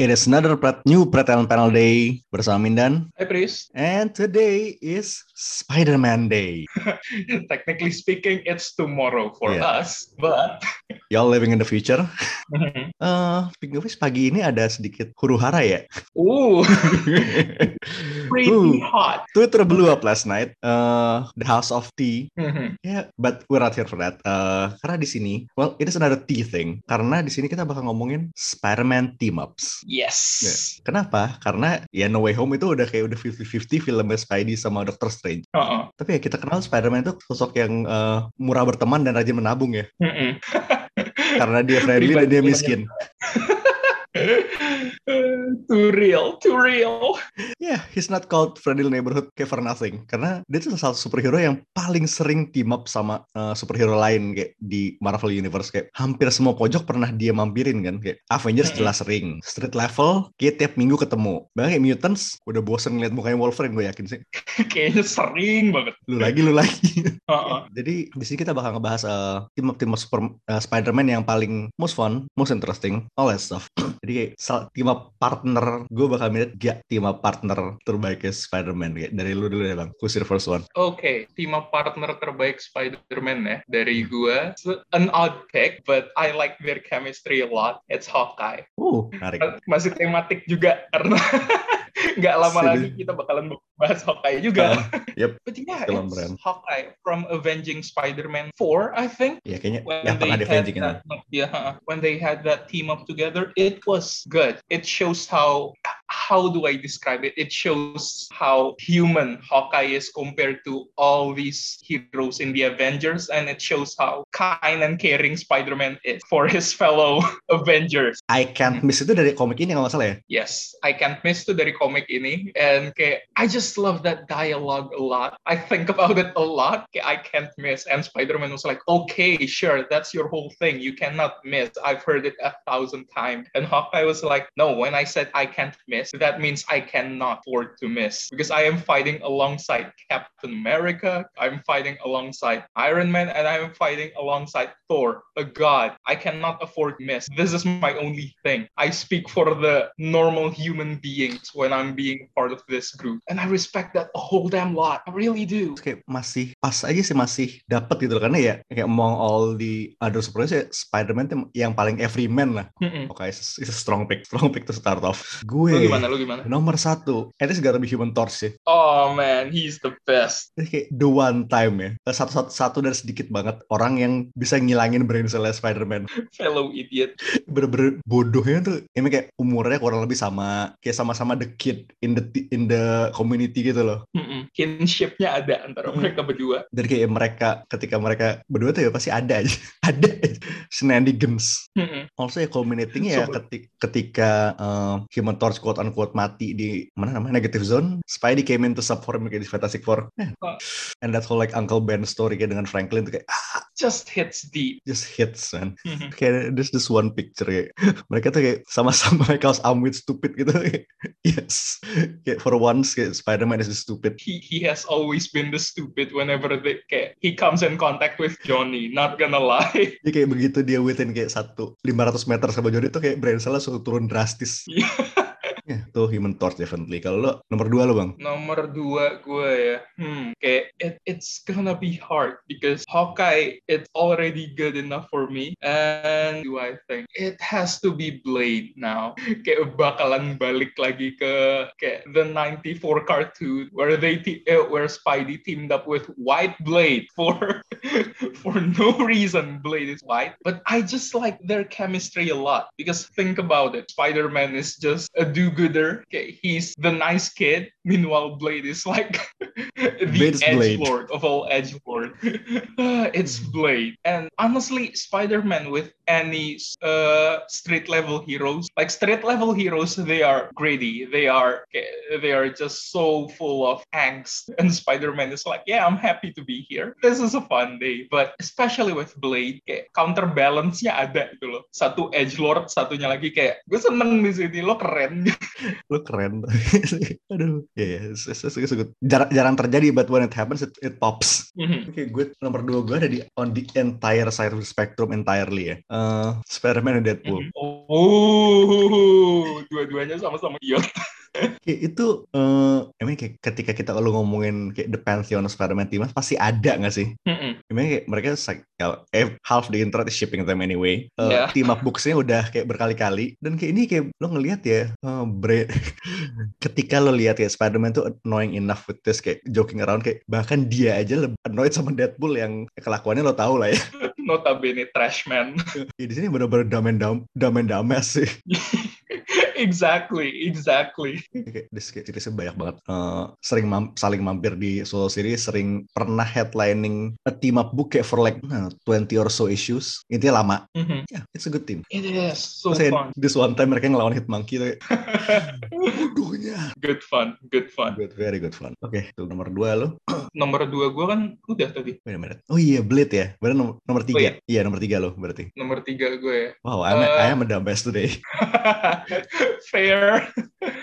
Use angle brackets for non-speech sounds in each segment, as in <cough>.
It is another new Pretel Panel Day bersama Mindan. Hi, Pris. And today is Spider-Man Day. <laughs> Technically speaking, it's tomorrow for Yeah. us, but Y'all living in the future. Uh, speaking of which, pagi ini ada sedikit huru hara ya. ooh, <laughs> pretty Ooh. hot. Twitter blew up last night. Uh, the House of Tea. Mhm. Yeah, but we're not here for that. Uh, karena di sini, well, it is another tea thing. Karena di sini kita bakal ngomongin Spider-Man team-ups. Yes. Ya, Kenapa? Karena ya No Way Home itu udah kayak udah 50-50 filmnya Spidey sama Doctor Strange. Uh-uh. Tapi ya kita kenal Spider-Man itu sosok yang uh, murah berteman dan rajin menabung ya. Mm-mm. <laughs> Karena dia friendly dan dia miskin. Too real, too real. Yeah, he's not called friendly neighborhood kayak for nothing. Karena dia tuh salah satu superhero yang paling sering team up sama uh, superhero lain kayak di Marvel Universe. Kayak hampir semua pojok pernah dia mampirin kan. Kayak Avengers jelas sering. Street level, kayak tiap minggu ketemu. Bahkan kayak Mutants, udah bosen ngeliat mukanya Wolverine gue yakin sih. <laughs> Kayaknya sering banget. Lu lagi, lu lagi. <laughs> Uh-uh. Jadi di sini kita bakal ngebahas uh, team up team up super, uh, Spider-Man yang paling most fun, most interesting, all that stuff. <clears throat> Jadi kayak team up partner, gue bakal milih gak up partner terbaiknya Spider-Man kayak dari lu dulu ya bang. Who's your first one? Oke, tim partner terbaik Spider-Man ya dari gua. So, An odd pick, but I like their chemistry a lot. It's Hawkeye. Uh, menarik. Masih tematik juga karena <laughs> nggak lama lagi kita bakalan bahas Hawkeye juga. yep. But yeah, Film it's brand. Hawkeye from Avenging Spider-Man 4, I think. Ya kayaknya When yang they had defending kan. that, yeah, uh, when they had that team up together, it was good. It shows how how do I describe it? It shows how human Hawkeye is compared to all these heroes in the Avengers, and it shows how kind and caring Spider-Man is for his fellow <laughs> Avengers. I can't miss itu dari komik ini kalau nggak salah ya. Yes, I can't miss to dari komik ini and kayak I just love that dialogue a lot. I think about it a lot. Kayak I can't miss. And Spider-Man was like, okay, sure, that's your whole thing. You cannot miss. I've heard it a thousand times. And Hawkeye was like, no, when I said I can't miss, that means I cannot afford to miss because I am fighting alongside Captain America. I'm fighting alongside Iron Man and I'm fighting alongside Thor, a god. I cannot afford to miss. This is my only thing. I speak for the normal human beings when I'm being part of this group. And I respect that a whole damn lot. I really do. Kayak masih pas aja sih masih dapet gitu loh. karena ya kayak among all the other superheroes ya Spider-Man yang paling everyman lah. Mm-mm. Oke, it's, it's a strong pick, strong pick to start off. Gue gimana? Lu gimana? nomor satu, this gotta be Human Torch sih. Oh man, he's the best. Ini kayak the one time ya, satu satu, satu dari sedikit banget orang yang bisa ngilangin brain cell Spider-Man. <laughs> Fellow idiot. Bener-bener bodohnya tuh, ini kayak umurnya kurang lebih sama, kayak sama-sama the kid in the in the community gitu loh. Mm-mm. Kinshipnya ada antara Mm. mereka berdua. Dan kayak mereka ketika mereka berdua tuh ya pasti ada aja, <laughs> ada <laughs> shenanigans. Mm-mm. Also ya culminating ya So- ketika, ketika uh, Human Torch quote unquote mati di mana namanya negative zone, Spidey came into subform kayak di Fantastic Four. Oh. And that whole like Uncle Ben story kayak dengan Franklin tuh kayak ah, Just hits deep. just hits man. Mhm. Kayak there's this one picture kayak <laughs> mereka tuh kayak sama-sama kayak kaos I'm with stupid gitu. Kayak, <laughs> yes. Kayak for once kayak Spider-Man is stupid. he he has always been the stupid whenever they kayak, he comes in contact with Johnny. Not gonna lie. Dia kayak begitu dia within kayak satu 500 meter sama Jody tuh kayak brain cell langsung turun drastis. Ya, tuh Human Torch definitely. Kalau lo nomor dua lo bang? Nomor dua gue ya, hmm, kayak it, it's gonna be hard because Hawkeye it's already good enough for me. And do I think it has to be Blade now? <laughs> Kayak bakalan balik lagi ke kayak the 94 cartoon where they eh, where Spidey teamed up with White Blade for <laughs> for no reason. Blade is white, but I just like their chemistry a lot because think about it, Spider-Man is just a do-gooder. Okay, he's the nice kid. Meanwhile, Blade is like <laughs> the edge Blade. lord of all edge lord. <laughs> it's Blade. And honestly, Spider-Man with any uh, street level heroes, like street level heroes, they are greedy. They are they are just so full of angst. <laughs> And Spider-Man is like, yeah, I'm happy to be here. This is a fun day. But especially with Blade, kayak counterbalance-nya ada gitu loh. Satu edge lord, satunya lagi kayak gue seneng di sini lo keren. Lu keren. Aduh. Ya, yeah, good. Jarang, jarang terjadi, but when it happens, it, it pops. Mhm. Oke, gue nomor dua gue ada di on the entire side of the spectrum entirely ya. Uh, Spider-Man dan Deadpool. Oh, <laughs> dua-duanya sama-sama iot. Kayak itu, uh, I mean kayak ketika kita kalau ngomongin kayak the pantheon of Spider-Man team pasti ada nggak sih? Mhm. I mean kayak mereka like, eh, half the internet is shipping them anyway. Uh, Yeah. Team up books-nya udah kayak berkali-kali dan kayak ini kayak lo ngelihat ya, uh, Bre- <laughs> ketika lo lihat kayak Spider-Man tuh annoying enough with this kayak joking around kayak bahkan dia aja lebih annoyed sama Deadpool yang kelakuannya lo tau lah ya. <laughs> Notabene trash man. <laughs> Ya, di sini bener-bener damen dam damen dames sih. Exactly, exactly. Seriesnya banyak banget. Eh, sering mam- saling mampir di solo series, sering pernah headlining a team up book kayak for like nah, 20 or so issues. Intinya lama. Mhm. Ya, it's a good team. It is so kayak fun. this one time mereka ngelawan Hitmonkey tuh kayak, <laughs> bodohnya. good fun, good fun. Good, very good fun. Oke, tuh nomor dua lo. <clears throat> Nomor dua gue kan udah tadi. Wait a minute. Oh iya, Blade ya. Berarti nomor, nomor tiga. Blade. Iya, nomor tiga lo berarti. Nomor tiga gue ya. Wow, I'm, Eh. I am a dumb best today. <laughs> <laughs> Fair. <laughs>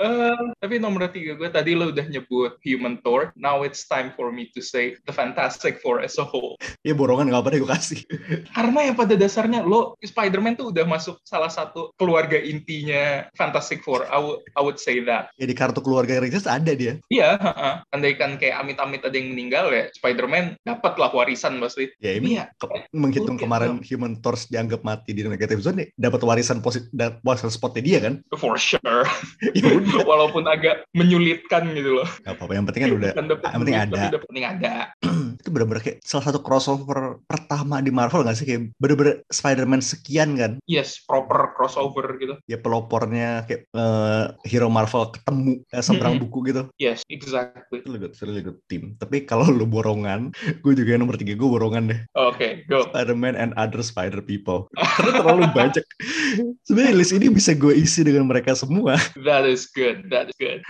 Eh, tapi nomor tiga gue tadi lo udah nyebut Human Thor. Now it's time for me to say the Fantastic Four as a whole. <laughs> Ya borongan gak apa-apa deh gue kasih. Karena yang pada dasarnya lo Spider-Man tuh udah masuk salah satu keluarga intinya Fantastic Four. I would, I would say that. Ya di kartu keluarga Riches ada dia. Iya, heeh. andaikan kayak amit-amit ada yang meninggal ya, Spider-Man dapat lah warisan pasti. Ya ini Iya. ke- menghitung kemarin Human Torch dianggap mati di negative zone nih, dapat warisan positif warisan spotnya dia kan For sure. <laughs> ya udah Walaupun agak menyulitkan gitu loh. Gak apa-apa yang penting kan udah yang penting ada. dapet- penting ada. <clears throat> itu bener-bener kayak salah satu crossover pertama di Marvel gak sih kayak bener-bener Spider-Man sekian kan Yes, proper crossover gitu. ya pelopornya kayak eh, hero Marvel ketemu eh, seberang buku gitu Yes, exactly. itu good, really good team tapi kalau lu borongan gue juga yang nomor tiga gue borongan deh Oke, go. Spider-Man and other Spider people karena terlalu banyak <laughs> sebenarnya list ini bisa gue isi dengan mereka semua That is good. That is good.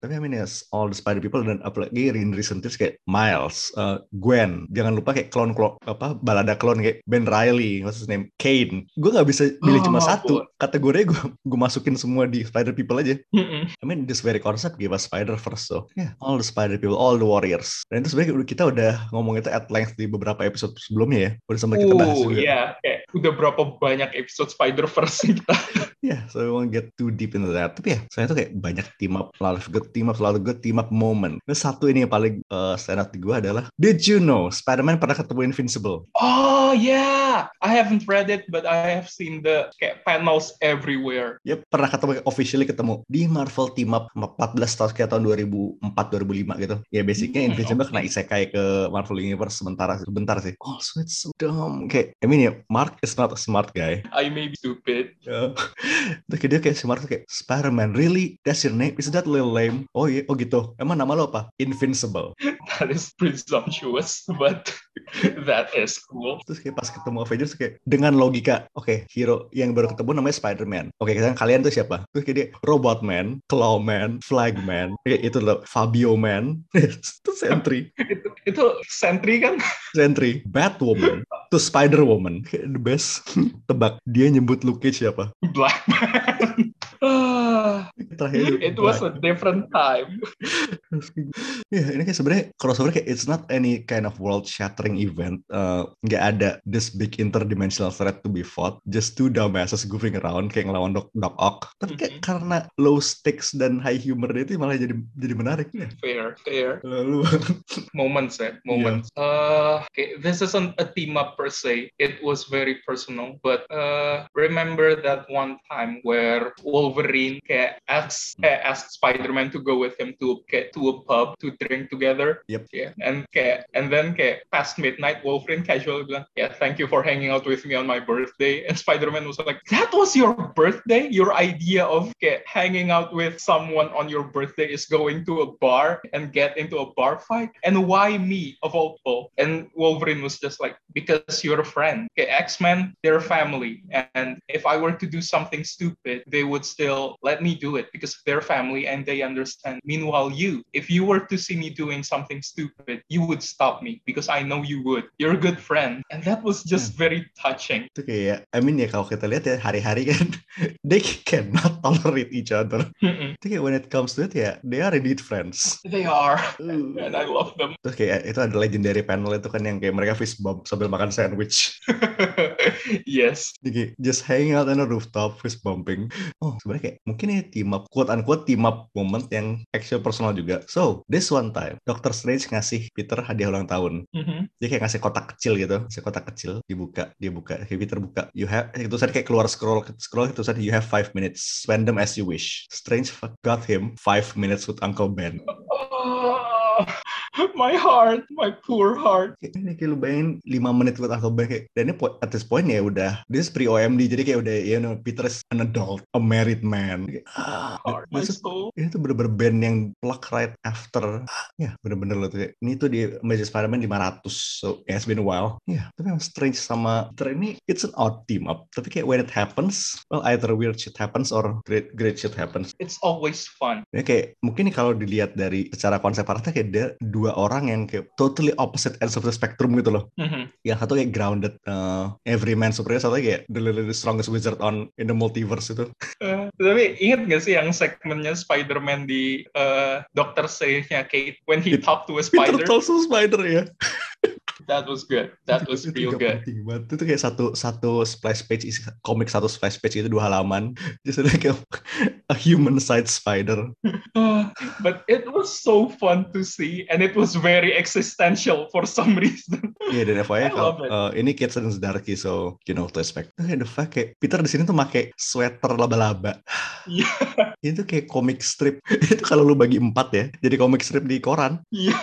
Tapi I mean yes, all the Spider People dan apalagi in recent years kayak Miles, uh, Gwen, jangan lupa kayak klon klon apa balada klon kayak Ben Riley, what's his name, Kane. Gue nggak bisa pilih cuma Oh, satu. Kategorinya gue gue masukin semua di Spider People aja. Mm-mm. I mean this very concept give us Spider Verse so yeah, all the Spider People, all the Warriors. Dan itu sebenarnya kita udah ngomong itu at length di beberapa episode sebelumnya ya. Udah sempat kita bahas Oh, juga. iya. Kayak udah berapa banyak episode Spider-Verse yang kita Yeah, so we won't get too deep into that. Tapi ya, saya tuh kayak banyak team up, lot of good team up, selalu good team up moment. Terus satu ini yang paling uh, stand out di gue adalah, did you know Spider-Man pernah ketemu Invincible? Oh yeah, I haven't read it, but I have seen the kayak panels everywhere. Ya pernah ketemu, officially ketemu di Marvel team up 14 tahun kayak tahun 2004-2005 gitu. Ya basicnya Hmm, Invincible oke. kena isekai ke Marvel Universe sementara sebentar sih. Oh, so it's so dumb. Kayak, I mean ya, Mark is not a smart guy. I may be stupid. Ya. <laughs> Terus kayak dia kayak si Mark kayak Spider-Man, really? That's your name? Is that little lame? Oh iya, oh gitu. Emang nama lo apa? Invincible. That is presumptuous, but <laughs> that is cool. Terus kayak pas ketemu Avengers kayak dengan logika, oke hero yang baru ketemu namanya Spider-Man. Oke sekarang kalian tuh siapa? Terus kayak dia Robot Man, Claw Man, Flag Man, kayak itu loh Fabio Man, <laughs> itu Sentry, itu itu Sentry kan? Sentry, Batwoman, tuh Spider Woman, kayak the best. Tebak dia nyebut Luke Cage siapa? Black Man. Ah, Terakhir it was a different time. Ya ini kayak sebenarnya crossover kayak it's not any kind of world shattering event. Eh, Nggak ada this big interdimensional threat to be fought. Just two dumbasses goofing around kayak ngelawan Doc, Doc Ock. Tapi kayak Mhm. karena low stakes dan high humor itu malah jadi jadi menarik. Ya. Fair, fair. Lalu <laughs> Moments, eh? Moments. Uh, okay, this isn't a team up per se. It was very personal. But uh, remember that one time where Wolverine kayak asks hmm. kayak asks Spider-Man to go with him to kayak to a pub to drink together. Yep. Yeah. And kayak and then kayak past midnight Wolverine casually bilang, "Yeah, thank you for hanging out with me on my birthday." And Spider-Man was like, "That was your birthday? Your idea of kayak hanging out with someone on your birthday is going to a bar and get into a bar fight? And why me of all people?" And Wolverine was just like, "Because you're a friend. Okay, X-Men, they're family, and if I were to do something stupid, they would still let me do it because they're family and they understand. Meanwhile, you, if you were to see me doing something stupid, you would stop me because I know you would. You're a good friend. And that was just hmm. very touching. Itu kayak, I mean ya kalau kita lihat ya hari-hari kan, <laughs> they cannot tolerate each other. Mm-mm. Itu kayak when it comes to it ya, they are indeed friends. they are. And I love them. Terus kayak itu ada legendary panel itu kan yang kayak mereka fist bump sambil makan sandwich. <laughs> yes. Jadi just hanging out on a rooftop, fist bumping. Oh, sebenarnya kayak mungkin ini team up, quote unquote team up moment yang actual personal juga. So, this one time, Doctor Strange ngasih Peter hadiah ulang tahun. Mhm. Dia kayak ngasih kotak kecil gitu, ngasih kotak kecil, dibuka, dia buka, kayak Peter buka. You have, itu kayak keluar scroll, scroll itu tadi you have five minutes, spend them as you wish. Strange got him five minutes with Uncle Ben. <laughs> My heart, my poor heart. Ini kayak lu bayangin 5 menit Uncle Ben kayak, dan ini at this point ya udah, this is pre-OMD, jadi kayak udah, you know, Peter is an adult, a married man. Kayak, ah, Heart, my soul. ini tuh bener-bener band yang plug right after ya bener-bener loh tuh kayak, ini tuh di Amazing Spider-Man 500 so yeah, it's been a while ya tapi yang Strange sama Peter ini it's an odd team up tapi kayak when it happens well either weird shit happens or great great shit happens It's always fun. ya kayak mungkin kalau dilihat dari secara konsep artnya kayak dia dua orang yang kayak totally opposite ends of the spectrum gitu loh Mhm. yang satu kayak grounded uh, everyman superhero satu kayak the, the, the strongest wizard on in the multiverse itu Eh, tapi inget gak sih yang segmennya Spider-Man di eh, Doctor Strange-nya Kate when he It- talked to a <laughs> Peter spider? talks to spider ya That was good. That was itu real juga good. penting banget. Itu kayak satu satu splash page isi komik satu splash page itu dua halaman. <laughs> Just like a, a human sized spider. Uh, but it was so fun to see and it was very existential for some reason. Iya dan FYI kalau uh, ini Kids and Darky so you know to expect. Kayak the fact kayak Peter di sini tuh pakai sweater laba-laba. Iya. itu kayak komik strip. <laughs> itu kalau lu bagi empat ya, jadi komik strip di koran. Iya.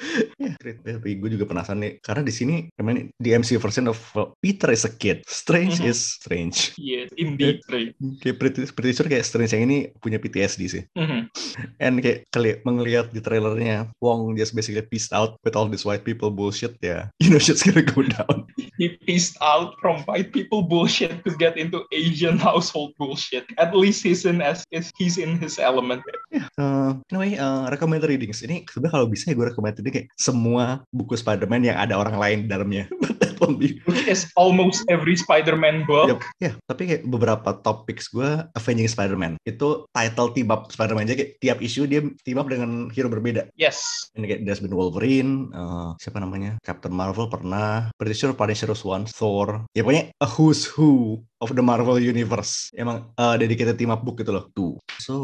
<laughs> Ya, great. Ya, tapi gue juga penasaran nih karena di sini I mean, the MC version of Peter is a kid, Strange Mhm. is strange. Yes, indeed. Ray. Kayak pretty, pretty sure kayak Strange yang ini punya PTSD sih. Mhm. And kayak kali mengelihat di trailernya Wong just basically peaced out with all this white people bullshit ya. <laughs> You know shit's gonna go down. He pieced out from white people bullshit to get into Asian household bullshit. At least he's in as he's in his element. Uh, anyway, uh, recommended readings. Ini sebenarnya kalau bisa ya gue recommended ini kayak semua buku Spider-Man yang ada orang lain di dalamnya. <laughs> Be Which is almost every Spider-Man book. Yup. Ya, tapi kayak beberapa topics gue Avenging Spider-Man itu title team up Spider-Man aja kayak tiap isu dia team up dengan hero berbeda. Yes. Ini kayak there's been Wolverine, uh, siapa namanya? Captain Marvel pernah, pretty sure Punisher was once, Thor. Ya pokoknya a who's who of the Marvel Universe. Emang uh, dedicated team up book gitu loh. Tuh. So,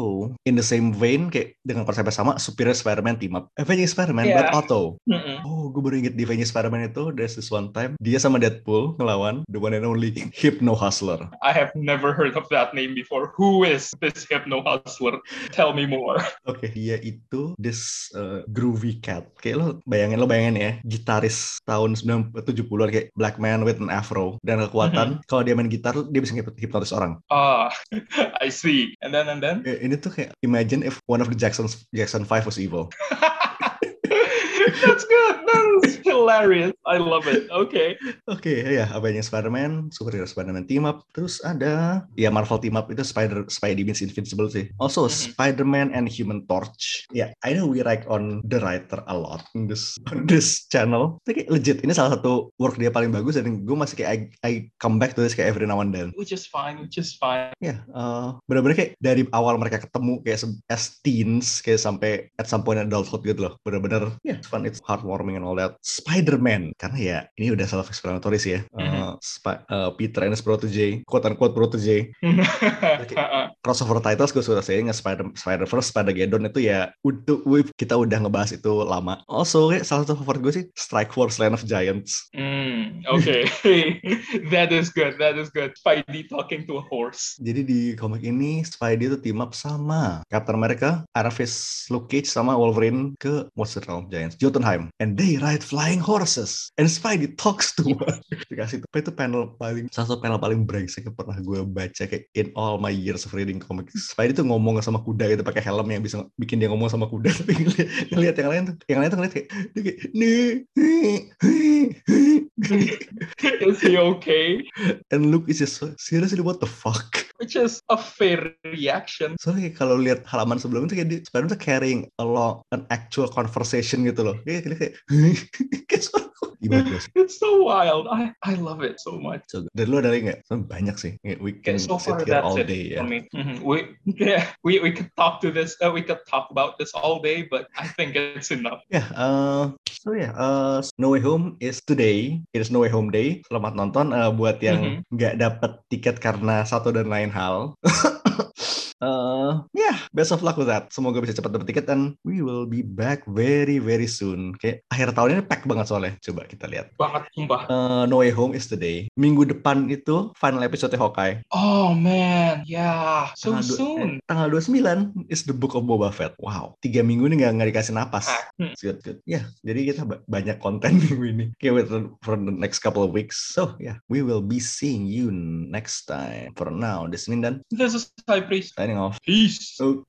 in the same vein kayak dengan konsepnya sama, Superior Spider-Man team up. Avenging Spider-Man, Yeah. but Otto. Mm-mm. Oh, gue baru inget di Avenging Spider-Man itu, there's this one time, dia sama Deadpool ngelawan the one and only <laughs> Hypno Hustler. I have never heard of that name before. Who is this hypno hustler? Tell me more. <laughs> Oke, dia itu this uh, groovy cat. Kayak lo bayangin, lo bayangin ya, gitaris tahun 70-an kayak black man with an afro. Dan kekuatan, kalau dia main gitar, dia bisa hipnotis orang. Ah, <laughs> I see. And then and then. Eh, ini tuh kayak, imagine if one of the Jacksons, Jackson 5 was evil. That's good. That's hilarious. I love it. Okay. Oke, ya, apa yang Spider-Man, superhero Spider-Man team up. Terus ada, ya Marvel team up itu Spider, Spidey means Invincible sih. Also, Mhm. Spider-Man and Human Torch. Ya, I know we like on the writer a lot in this on this channel. Tapi legit, ini salah satu work dia paling bagus dan gue masih kayak I, I come back to this kayak every now and then. Which is fine. Which is fine. Ya, eh, bener-bener kayak dari awal mereka ketemu kayak as teens kayak sampai at some point adulthood gitu loh. Bener-bener, ya, it's fun, it's heartwarming and all that. At Spider-Man karena ya ini udah self explanatory sih ya. Uh, Mhm. Spi- uh, Peter and his protege, quote unquote protege. Crossover titles gue sudah sayang Spider Spider Verse, Spider Geddon itu ya udah we- kita udah ngebahas itu lama. Also salah satu favorit gue sih Strike Force Land of Giants. Mm, okay, <laughs> that is good. That is good. Spidey talking to a horse. Jadi di komik ini Spidey itu team up sama Captain America, Fist, Luke Cage sama Wolverine ke Monster Realm Giants, Jotunheim. And they ride flying horses. And Spidey talks to one. <laughs> Dikasih itu, itu panel paling salah satu panel paling brengsek yang pernah gue baca kayak in all my years of reading comics. Spidey tuh ngomong sama kuda gitu pakai helm yang bisa bikin dia ngomong sama kuda <laughs> tapi ngeliat, ngeliat yang lain tuh yang lain tuh ngeliat kayak dia kayak nih." <laughs> is he okay? and Luke is just seriously what the fuck Which is a fair reaction. Soalnya kalau lihat halaman sebelumnya tuh kayak di, Spider-Man tuh carrying along an actual conversation gitu loh. Kayak kayak kayak, <laughs> kayak? It's so wild. I, I love it so much. So, dari lu ada lagi nggak? Banyak sih. We can so sit far here that's all day ya. for me. Mhm. We <laughs> yeah, we we could talk to this. Uh, we could talk about this all day, but I think it's enough. Ya, uh, so ya, uh, No Way Home is today. It is No Way Home Day. Selamat nonton uh, buat yang nggak dapet tiket karena satu dan lain hal. <laughs> Uh, yeah, best of luck with that. Semoga bisa cepat dapat tiket dan we will be back very very soon. Kayak akhir tahun ini pack banget soalnya. Coba kita lihat. Banget sumpah. Uh, no Way Home is today. Minggu depan itu final episode Hawkeye. Oh man, yeah, so Tanggal soon. eh, tanggal 29 is the Book of Boba Fett. Wow, tiga minggu ini nggak nggak dikasih napas. Ah, hmm. Good, good. Ya, jadi kita ba- banyak konten <laughs> minggu ini. Okay, wait for- the next couple of weeks. So, yeah, we will be seeing you next time. For now, this is Mindan This is High Priest. Signing off. Peace. So,